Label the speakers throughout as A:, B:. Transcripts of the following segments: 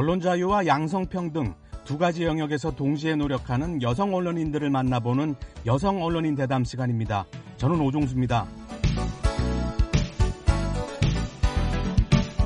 A: 언론 자유와 양성평등 두 가지 영역에서 동시에 노력하는 여성 언론인들을 만나보는 여성 언론인 대담 시간입니다. 저는 오종수입니다.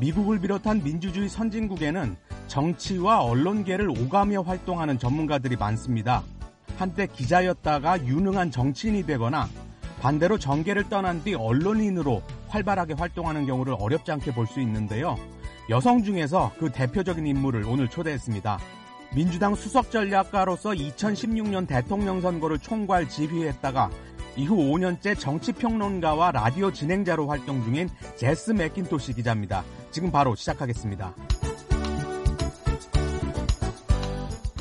A: 미국을 비롯한 민주주의 선진국에는 정치와 언론계를 오가며 활동하는 전문가들이 많습니다. 한때 기자였다가 유능한 정치인이 되거나 반대로 정계를 떠난 뒤 언론인으로 활발하게 활동하는 경우를 어렵지 않게 볼 수 있는데요. 여성 중에서 그 대표적인 인물을 오늘 초대했습니다. 민주당 수석 전략가로서 2016년 대통령 선거를 총괄 지휘했다가 이후 5년째 정치평론가와 라디오 진행자로 활동 중인 제스 맥킨토시 기자입니다. 지금 바로 시작하겠습니다.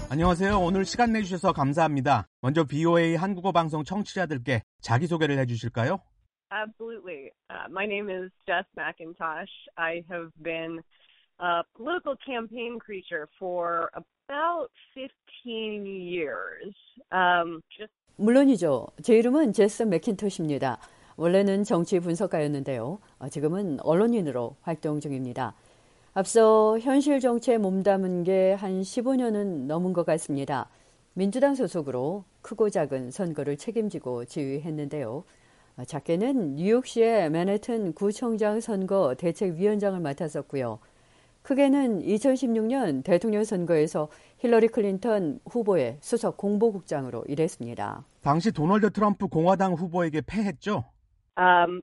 A: 안녕하세요. 오늘 시간 내주셔서 감사합니다. 먼저 BOA 한국어 방송 청취자들께 자기소개를 해주실까요?
B: Absolutely. Uh, my name is Jess McIntosh. I have been a political campaign creature for about 15 years. Um, just
C: 물론이죠. 제 이름은 제스 맥킨토시입니다. 원래는 정치 분석가였는데요. 지금은 언론인으로 활동 중입니다. 앞서 현실 정치에 몸담은 게 한 15년은 넘은 것 같습니다. 민주당 소속으로 크고 작은 선거를 책임지고 지휘했는데요. 작게는 뉴욕시의 맨해튼 구청장 선거 대책위원장을 맡았었고요. 크게는 2016년 대통령 선거에서 힐러리 클린턴 후보의 수석 공보국장으로 일했습니다.
A: 당시 도널드 트럼프 공화당 후보에게 패했죠?
B: um,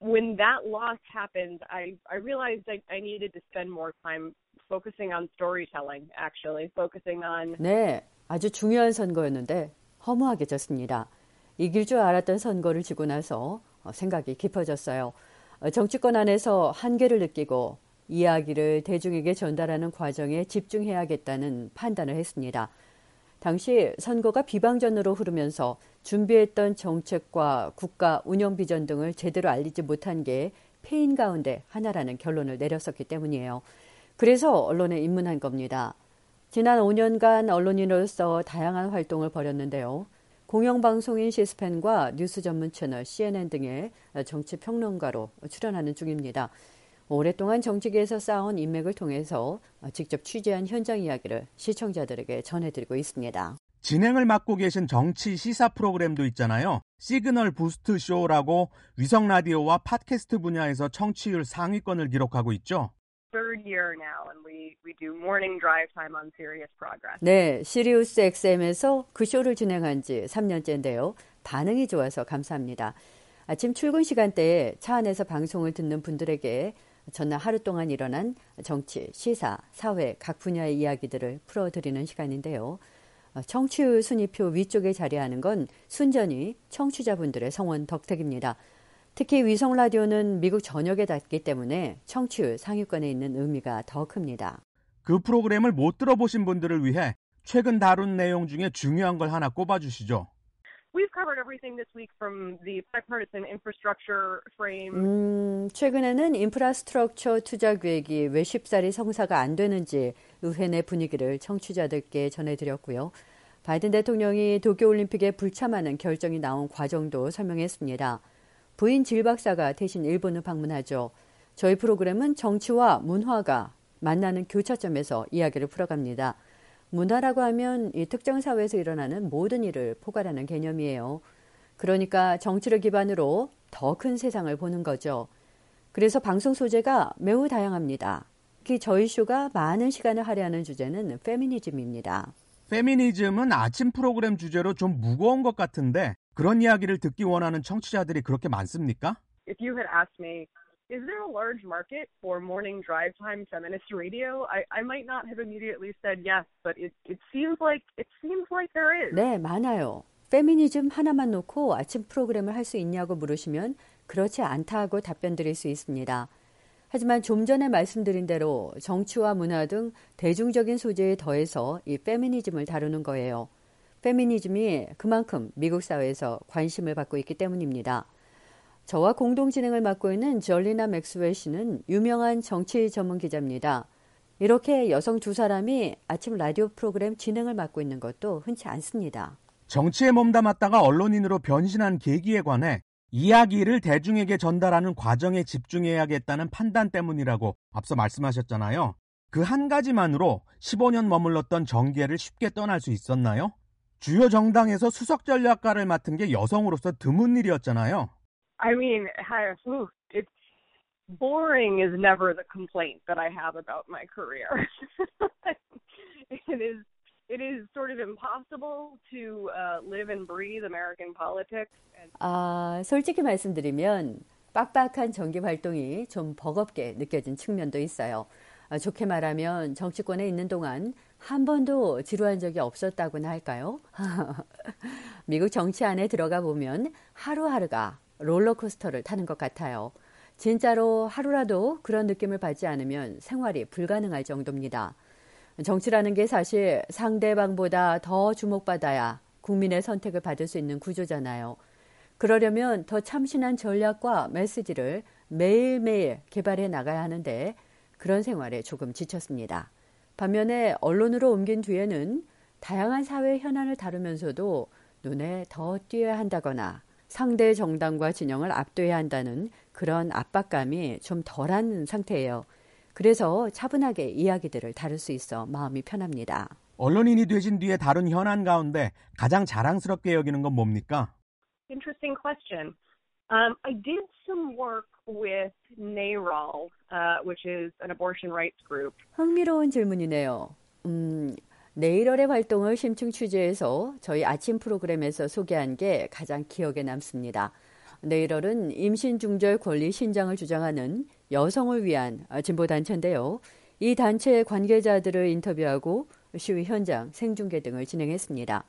B: when that loss happened, I, I realized I, I needed to spend more time focusing on storytelling, actually, focusing on.
C: 네, 아주 중요한 선거였는데 허무하게 졌습니다. 이길 줄 알았던 선거를 지고 나서 생각이 깊어졌어요. 정치권 안에서 한계를 느끼고 이야기를 대중에게 전달하는 과정에 집중해야겠다는 판단을 했습니다. 당시 선거가 비방전으로 흐르면서 준비했던 정책과 국가 운영 비전 등을 제대로 알리지 못한 게 패인 가운데 하나라는 결론을 내렸었기 때문이에요. 그래서 언론에 입문한 겁니다. 지난 5년간 언론인으로서 다양한 활동을 벌였는데요. 공영방송인 C-SPAN과 뉴스 전문 채널 CNN 등의 정치 평론가로 출연하는 중입니다. 오랫동안 정치계에서 쌓아온 인맥을 통해서 직접 취재한 현장 이야기를 시청자들에게 전해드리고 있습니다.
A: 진행을 맡고 계신 정치 시사 프로그램도 있잖아요. Signal Boost 쇼라고 위성 라디오와 팟캐스트 분야에서 청취율 상위권을 기록하고 있죠.
C: 네, 시리우스 XM에서 그 쇼를 진행한 지 3년째인데요. 반응이 좋아서 감사합니다. 아침 출근 시간대에 차 안에서 방송을 듣는 분들에게 전날 하루 동안 일어난 정치, 시사, 사회 각 분야의 이야기들을 풀어드리는 시간인데요. 어, 청취율 순위표 위쪽에 자리하는 건 순전히 청취자분들의 성원 덕택입니다. 특히 위성 라디오는 미국 전역에 닿기 때문에 청취율 상위권에 있는 의미가 더 큽니다.
A: 그 프로그램을 못 들어보신 분들을 위해 최근 다룬 내용 중에 중요한 걸 하나 꼽아주시죠.
B: We've covered everything this week from the bipartisan infrastructure frame.
C: 음, 최근에는 인프라스트럭처 투자 계획이 왜 쉽사리 성사가 안 되는지 의회 내 분위기를 청취자들께 전해드렸고요. 바이든 대통령이 도쿄올림픽에 불참하는 결정이 나온 과정도 설명했습니다. 부인 질 박사가 대신 일본을 방문하죠. 저희 프로그램은 정치와 문화가 만나는 교차점에서 이야기를 풀어갑니다. 문화라고 하면 이 특정 사회에서 일어나는 모든 일을 포괄하는 개념이에요. 그러니까 정치를 기반으로 더 큰 세상을 보는 거죠. 그래서 방송 소재가 매우 다양합니다. 특히 저희 쇼가 많은 시간을 할애하는 주제는 페미니즘입니다.
A: 페미니즘은 아침 프로그램 주제로 좀 무거운 것 같은데 그런 이야기를 듣기 원하는 청취자들이 그렇게 많습니까?
B: If you had asked me is there a large market for morning drive time feminist radio? I, I might not have immediately said yes, but it, it seems like it seems like there is.
C: 네, 많아요. 페미니즘 하나만 놓고 아침 프로그램을 할 수 있냐고 물으시면 그렇지 않다고 답변 드릴 수 있습니다. 하지만 좀 전에 말씀드린 대로 정치와 문화 등 대중적인 소재에 더해서 이 페미니즘을 다루는 거예요. 페미니즘이 그만큼 미국 사회에서 관심을 받고 있기 때문입니다. 저와 공동 진행을 맡고 있는 절리나 맥스웰 씨는 유명한 정치 전문 기자입니다. 이렇게 여성 두 사람이 아침 라디오 프로그램 진행을 맡고 있는 것도 흔치 않습니다.
A: 정치에 몸담았다가 언론인으로 변신한 계기에 관해 이야기를 대중에게 전달하는 과정에 집중해야겠다는 판단 때문이라고 앞서 말씀하셨잖아요. 그 한 가지만으로 15년 머물렀던 정계를 쉽게 떠날 수 있었나요? 주요 정당에서 수석 전략가를 맡은 게 여성으로서 드문 일이었잖아요.
B: I mean, it's boring is never the complaint that I have about my career. it is it is sort of impossible to uh, live and breathe American politics.
C: 아, 솔직히 말씀드리면 빡빡한 정기 활동이 좀 버겁게 느껴진 측면도 있어요. 아, 좋게 말하면 정치권에 있는 동안 한 번도 지루한 적이 없었다고나 할까요? 미국 정치 안에 들어가 보면 하루하루가 롤러코스터를 타는 것 같아요. 진짜로 하루라도 그런 느낌을 받지 않으면 생활이 불가능할 정도입니다. 정치라는 게 사실 상대방보다 더 주목받아야 국민의 선택을 받을 수 있는 구조잖아요. 그러려면 더 참신한 전략과 메시지를 매일매일 개발해 나가야 하는데 그런 생활에 조금 지쳤습니다. 반면에 언론으로 옮긴 뒤에는 다양한 사회 현안을 다루면서도 눈에 더 띄어야 한다거나 상대 정당과 진영을 압도해야 한다는 그런 압박감이 좀 덜한 상태예요. 그래서 차분하게 이야기들을 다룰 수 있어 마음이 편합니다.
A: 언론인이 되신 뒤에 다룬 현안 가운데 가장 자랑스럽게 여기는 건 뭡니까?
B: Interesting question. Um, I did some work with NARAL, uh, which is an abortion rights group.
C: 흥미로운 질문이네요. 음, 네이럴의 활동을 심층 취재해서 저희 아침 프로그램에서 소개한 게 가장 기억에 남습니다. 네이럴은 임신 중절 권리 신장을 주장하는 여성을 위한 진보 단체인데요. 이 단체의 관계자들을 인터뷰하고 시위 현장 생중계 등을 진행했습니다.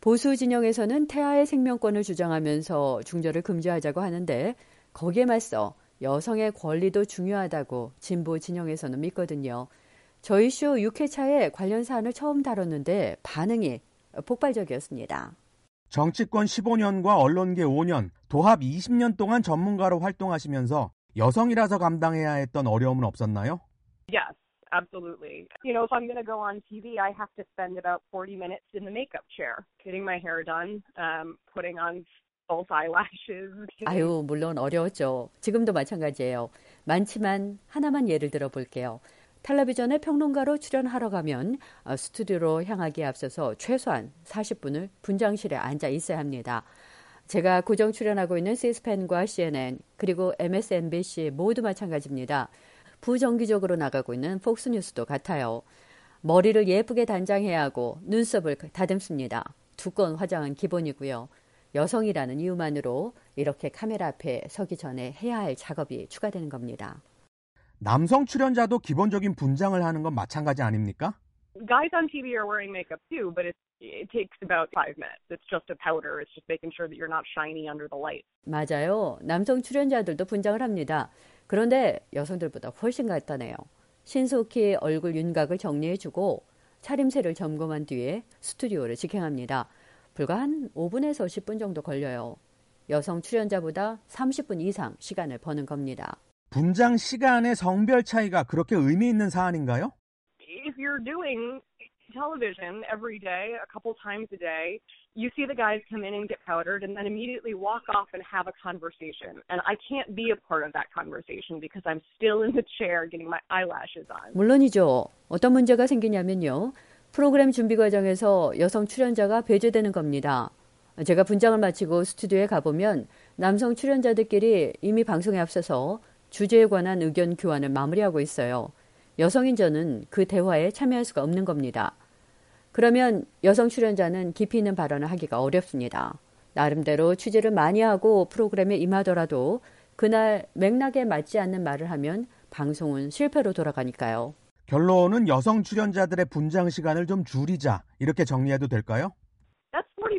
C: 보수 진영에서는 태아의 생명권을 주장하면서 중절을 금지하자고 하는데 거기에 맞서 여성의 권리도 중요하다고 진보 진영에서는 믿거든요. 저희 쇼 6회차에 관련 사안을 처음 다뤘는데 반응이 폭발적이었습니다.
A: 정치권 15년과 언론계 5년, 도합 20년 동안 전문가로 활동하시면서 여성이라서 감당해야 했던 어려움은 없었나요?
B: Yes, absolutely. You know, if I'm going to go on TV, I have to spend about 40 minutes in the makeup chair, getting my hair done, um, putting on false eyelashes.
C: 아유, 물론 어려웠죠. 지금도 마찬가지예요. 많지만 하나만 예를 들어 볼게요. 텔레비전에 평론가로 출연하러 가면 스튜디오로 향하기에 앞서서 최소한 40분을 분장실에 앉아 있어야 합니다. 제가 고정 출연하고 있는 시스펜과 CNN 그리고 MSNBC 모두 마찬가지입니다. 부정기적으로 나가고 있는 폭스뉴스도 같아요. 머리를 예쁘게 단장해야 하고 눈썹을 다듬습니다. 두꺼운 화장은 기본이고요. 여성이라는 이유만으로 이렇게 카메라 앞에 서기 전에 해야 할 작업이 추가되는 겁니다.
A: 남성 출연자도 기본적인 분장을 하는 건 마찬가지 아닙니까?
B: Guys on TV are wearing makeup too, but it's it takes about five minutes. It's just a powder. It's just making sure that you're not shiny under the light.
C: 맞아요. 남성 출연자들도 분장을 합니다. 그런데 여성들보다 훨씬 간단해요. 신속히 얼굴 윤곽을 정리해주고 차림새를 점검한 뒤에 스튜디오를 직행합니다. 불과 한 5분에서 10분 정도 걸려요. 여성 출연자보다 30분 이상 시간을 버는 겁니다.
A: 분장 시간의 성별 차이가 그렇게 의미 있는 사안인가요?
B: If you're doing television every day, a couple times a day, you see the guys come in and get powdered and then immediately walk off and have a conversation. And I can't be a part of that conversation because I'm still in the chair getting my eyelashes on.
C: 물론이죠. 어떤 문제가 생기냐면요. 프로그램 준비 과정에서 여성 출연자가 배제되는 겁니다. 제가 분장을 마치고 스튜디오에 가보면 남성 출연자들끼리 이미 방송에 앞서서 주제에 관한 의견 교환을 마무리하고 있어요. 여성인 저는 그 대화에 참여할 수가 없는 겁니다. 그러면 여성 출연자는 깊이 있는 발언을 하기가 어렵습니다. 나름대로 취재를 많이 하고 프로그램에 임하더라도 그날 맥락에 맞지 않는 말을 하면 방송은 실패로 돌아가니까요.
A: 결론은 여성 출연자들의 분장 시간을 좀 줄이자 이렇게 정리해도 될까요?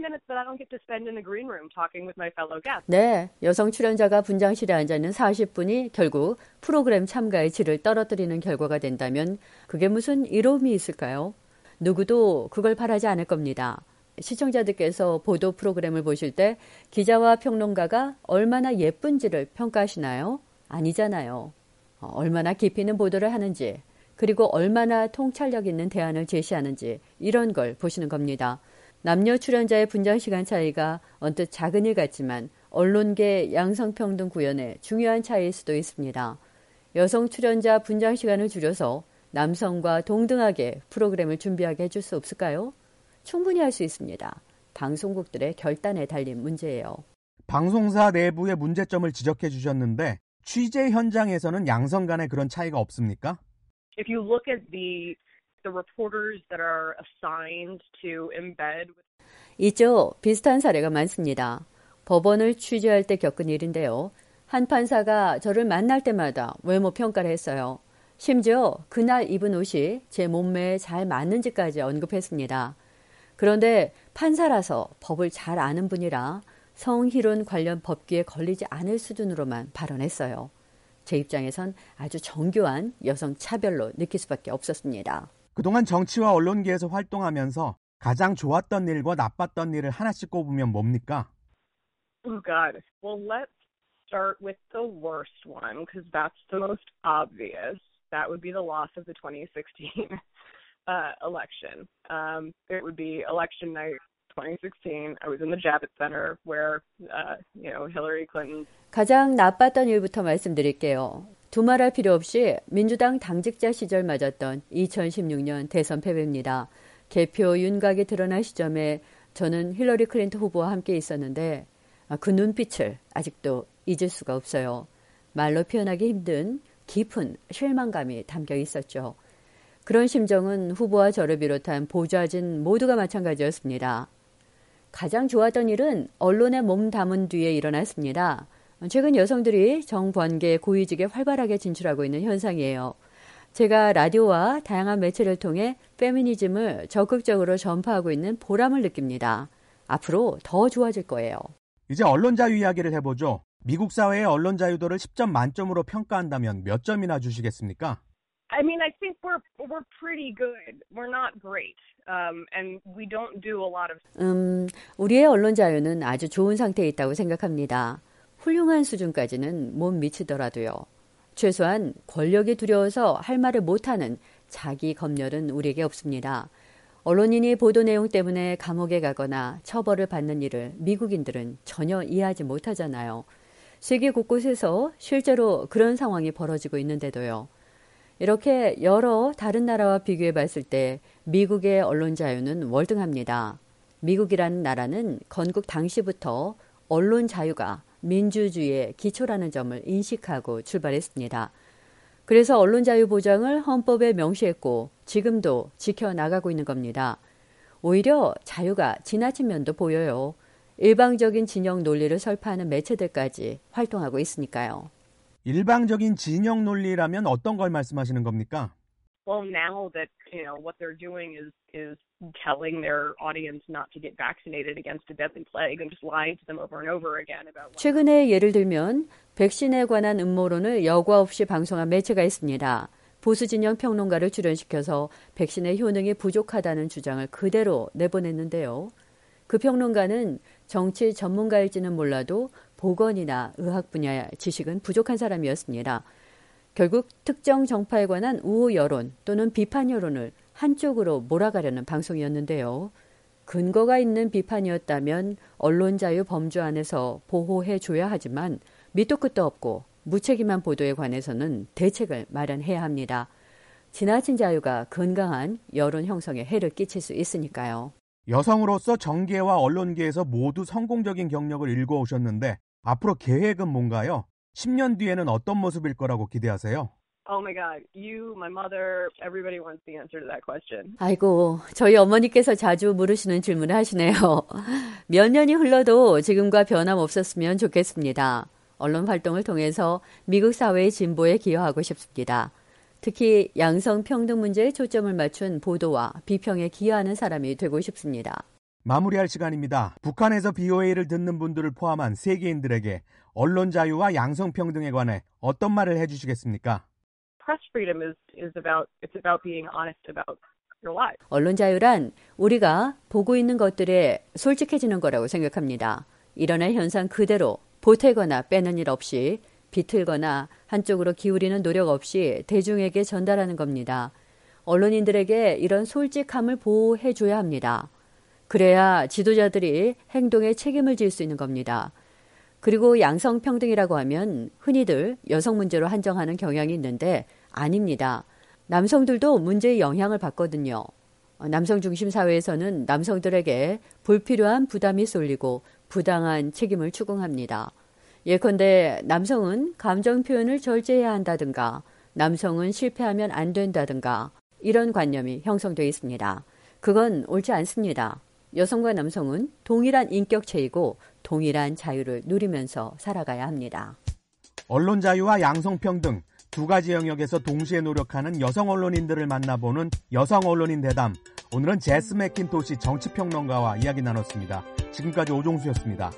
B: Minutes that I don't get to spend in the green room talking with my fellow guests.
C: 네, 여성 출연자가 분장실에 앉아 있는 40분이 결국 프로그램 참가의 질을 떨어뜨리는 결과가 된다면 그게 무슨 이로움이 있을까요? 누구도 그걸 바라지 않을 겁니다. 시청자들께서 보도 프로그램을 보실 때 기자와 평론가가 얼마나 예쁜지를 평가하시나요? 아니잖아요. 어, 얼마나 깊이 있는 보도를 하는지, 그리고 얼마나 통찰력 있는 대안을 제시하는지, 이런 걸 보시는 겁니다. 남녀 출연자의 분장 시간 차이가 언뜻 작은 일 같지만 언론계 양성평등 구현에 중요한 차이일 수도 있습니다. 여성 출연자 분장 시간을 줄여서 남성과 동등하게 프로그램을 준비하게 해줄 수 없을까요? 충분히 할 수 있습니다. 방송국들의 결단에 달린 문제예요.
A: 방송사 내부의 문제점을 지적해 주셨는데 취재 현장에서는 양성 간에 그런 차이가 없습니까?
B: If you look at the the reporters that are assigned to embed
C: 있죠. 비슷한 사례가 많습니다. 법원을 취재할 때 겪은 일인데요. 한 판사가 저를 만날 때마다 외모 평가를 했어요. 심지어 그날 입은 옷이 제 몸매에 잘 맞는지까지 언급했습니다. 그런데 판사라서 법을 잘 아는 분이라 성희롱 관련 법규에 걸리지 않을 수준으로만 발언했어요. 제 입장에선 아주 정교한 여성 차별로 느낄 수밖에 없었습니다.
A: 그동안 정치와 언론계에서 활동하면서 가장 좋았던 일과 나빴던 일을 하나씩 꼽으면 뭡니까?
B: Oh God. Well, let's start with the worst one because that's the most obvious. That would be the loss of the 2016 uh, election. Um, it would be election night 2016. I was in the Javits Center where, uh, you know, Hillary Clinton.
C: 가장 나빴던 일부터 말씀드릴게요. 두말할 필요 없이 민주당 당직자 시절 맞았던 2016년 대선 패배입니다. 개표 윤곽이 드러난 시점에 저는 힐러리 클린턴 후보와 함께 있었는데 그 눈빛을 아직도 잊을 수가 없어요. 말로 표현하기 힘든 깊은 실망감이 담겨 있었죠. 그런 심정은 후보와 저를 비롯한 보좌진 모두가 마찬가지였습니다. 가장 좋았던 일은 언론에 몸 담은 뒤에 일어났습니다. 최근 여성들이 정관계 고위직에 활발하게 진출하고 있는 현상이에요. 제가 라디오와 다양한 매체를 통해 페미니즘을 적극적으로 전파하고 있는 보람을 느낍니다. 앞으로 더 좋아질 거예요.
A: 이제 언론 자유 이야기를 해보죠. 미국 사회의 언론 자유도를 10점 만점으로 평가한다면 몇 점이나 주시겠습니까?
B: I mean, I think we're we're pretty good. We're not great, um, and we don't do a lot of.
C: 음, 우리의 언론 자유는 아주 좋은 상태에 있다고 생각합니다. 훌륭한 수준까지는 못 미치더라도요. 최소한 권력이 두려워서 할 말을 못하는 자기 검열은 우리에게 없습니다. 언론인이 보도 내용 때문에 감옥에 가거나 처벌을 받는 일을 미국인들은 전혀 이해하지 못하잖아요. 세계 곳곳에서 실제로 그런 상황이 벌어지고 있는데도요. 이렇게 여러 다른 나라와 비교해 봤을 때 미국의 언론 자유는 월등합니다. 미국이라는 나라는 건국 당시부터 언론 자유가 민주주의의 기초라는 점을 인식하고 출발했습니다. 그래서 언론 자유 보장을 헌법에 명시했고 지금도 지켜나가고 있는 겁니다. 오히려 자유가 지나친 면도 보여요. 일방적인 진영 논리를 설파하는 매체들까지 활동하고 있으니까요.
A: 일방적인 진영 논리라면 어떤 걸 말씀하시는 겁니까?
B: Well, now that you know what they're doing is is telling their audience not to get vaccinated against a deadly plague and just lying to them over and over again about.
C: 최근에 예를 들면 백신에 관한 음모론을 여과 없이 방송한 매체가 있습니다. 보수 진영 평론가를 출연시켜서 백신의 효능이 부족하다는 주장을 그대로 내보냈는데요. 그 평론가는 정치 전문가일지는 몰라도 보건이나 의학 분야 지식은 부족한 사람이었습니다. 결국 특정 정파에 관한 우호 여론 또는 비판 여론을 한쪽으로 몰아가려는 방송이었는데요. 근거가 있는 비판이었다면 언론 자유 범주 안에서 보호해 줘야 하지만 밑도 끝도 없고 무책임한 보도에 관해서는 대책을 마련해야 합니다. 지나친 자유가 건강한 여론 형성에 해를 끼칠 수 있으니까요.
A: 여성으로서 정계와 언론계에서 모두 성공적인 경력을 일궈오셨는데 앞으로 계획은 뭔가요? 10년 뒤에는 어떤 모습일 거라고 기대하세요?
B: Oh my God, you, my mother, everybody wants the answer to that question.
C: 아이고, 저희 어머니께서 자주 물으시는 질문을 하시네요. 몇 년이 흘러도 지금과 변함없었으면 좋겠습니다. 언론 활동을 통해서 미국 사회의 진보에 기여하고 싶습니다. 특히 양성 평등 문제에 초점을 맞춘 보도와 비평에 기여하는 사람이 되고 싶습니다.
A: 마무리할 시간입니다. 북한에서 BOA를 듣는 분들을 포함한 세계인들에게 언론 자유와 양성 평등에 관해 어떤 말을 해주시겠습니까?
B: Press freedom is is about it's about being honest about your life.
C: 언론 자유란 우리가 보고 있는 것들에 솔직해지는 거라고 생각합니다. 일어날 현상 그대로 보태거나 빼는 일 없이 비틀거나 한쪽으로 기울이는 노력 없이 대중에게 전달하는 겁니다. 언론인들에게 이런 솔직함을 보호해 줘야 합니다. 그래야 지도자들이 행동에 책임을 질 수 있는 겁니다. 그리고 양성평등이라고 하면 흔히들 여성 문제로 한정하는 경향이 있는데 아닙니다. 남성들도 문제의 영향을 받거든요. 남성 중심 사회에서는 남성들에게 불필요한 부담이 쏠리고 부당한 책임을 추궁합니다. 예컨대 남성은 감정 표현을 절제해야 한다든가 남성은 실패하면 안 된다든가 이런 관념이 형성되어 있습니다. 그건 옳지 않습니다. 여성과 남성은 동일한 인격체이고 동일한 자유를 누리면서 살아가야 합니다.
A: 언론 자유와 양성평등 두 가지 영역에서 동시에 노력하는 여성 언론인들을 만나보는 여성 언론인 대담. 오늘은 제스 맥킨토시 정치평론가와 이야기 나눴습니다. 지금까지 오종수였습니다.